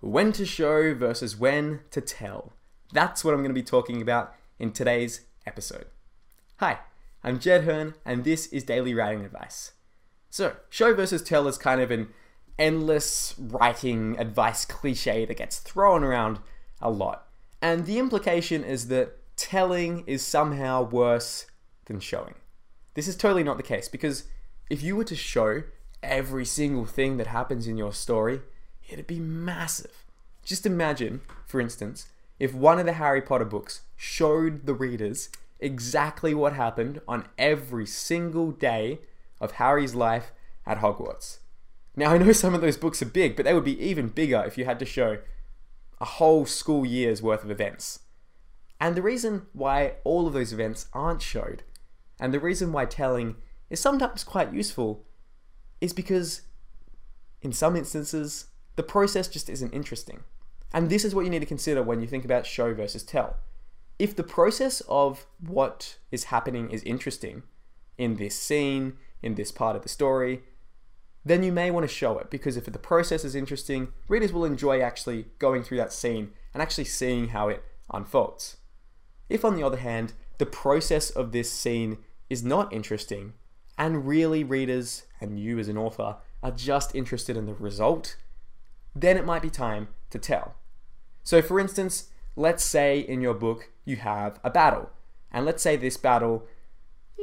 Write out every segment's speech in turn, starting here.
when to show versus when to tell. That's what I'm going to be talking about in today's episode. Hi, I'm Jed Herne, and this is Daily Writing Advice. So, show versus tell is kind of an endless writing advice cliche that gets thrown around a lot. And the implication is that telling is somehow worse than showing. This is totally not the case because if you were to show every single thing that happens in your story, it'd be massive. Just imagine, for instance, if one of the Harry Potter books showed the readers exactly what happened on every single day of Harry's life at Hogwarts. Now, I know some of those books are big, but they would be even bigger if you had to show a whole school year's worth of events. And the reason why all of those events aren't showed, and the reason why telling is sometimes quite useful, is because in some instances, the process just isn't interesting. And this is what you need to consider when you think about show versus tell. If the process of what is happening is interesting in this scene, in this part of the story, then you may want to show it because if the process is interesting, readers will enjoy actually going through that scene and actually seeing how it unfolds. If, on the other hand, the process of this scene is not interesting, and really readers and you as an author are just interested in the result, then it might be time to tell. So, for instance, let's say in your book you have a battle, and let's say this battle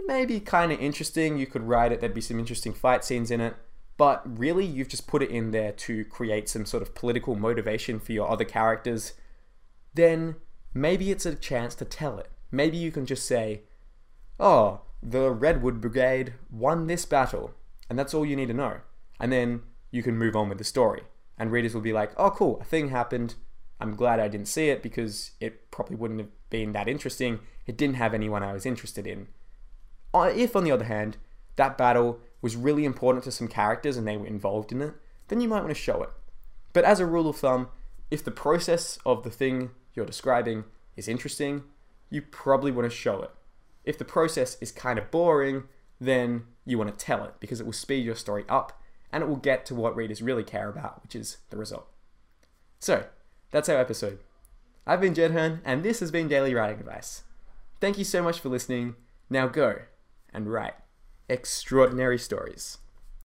may be kind of interesting. You could write it, there'd be some interesting fight scenes in it, but really you've just put it in there to create some sort of political motivation for your other characters. Then maybe it's a chance to tell it. Maybe you can just say, Oh, the Redwood Brigade won this battle, and that's all you need to know. And then you can move on with the story. And readers will be like, oh, cool, a thing happened. I'm glad I didn't see it because it probably wouldn't have been that interesting. It didn't have anyone I was interested in. Uh, if, on the other hand, that battle was really important to some characters and they were involved in it, then you might want to show it. But as a rule of thumb, if the process of the thing you're describing is interesting, you probably want to show it. If the process is kind of boring, then you want to tell it because it will speed your story up and it will get to what readers really care about, which is the result. So, that's our episode. I've been Jed Herne, and this has been Daily Writing Advice. Thank you so much for listening. Now go and write extraordinary stories.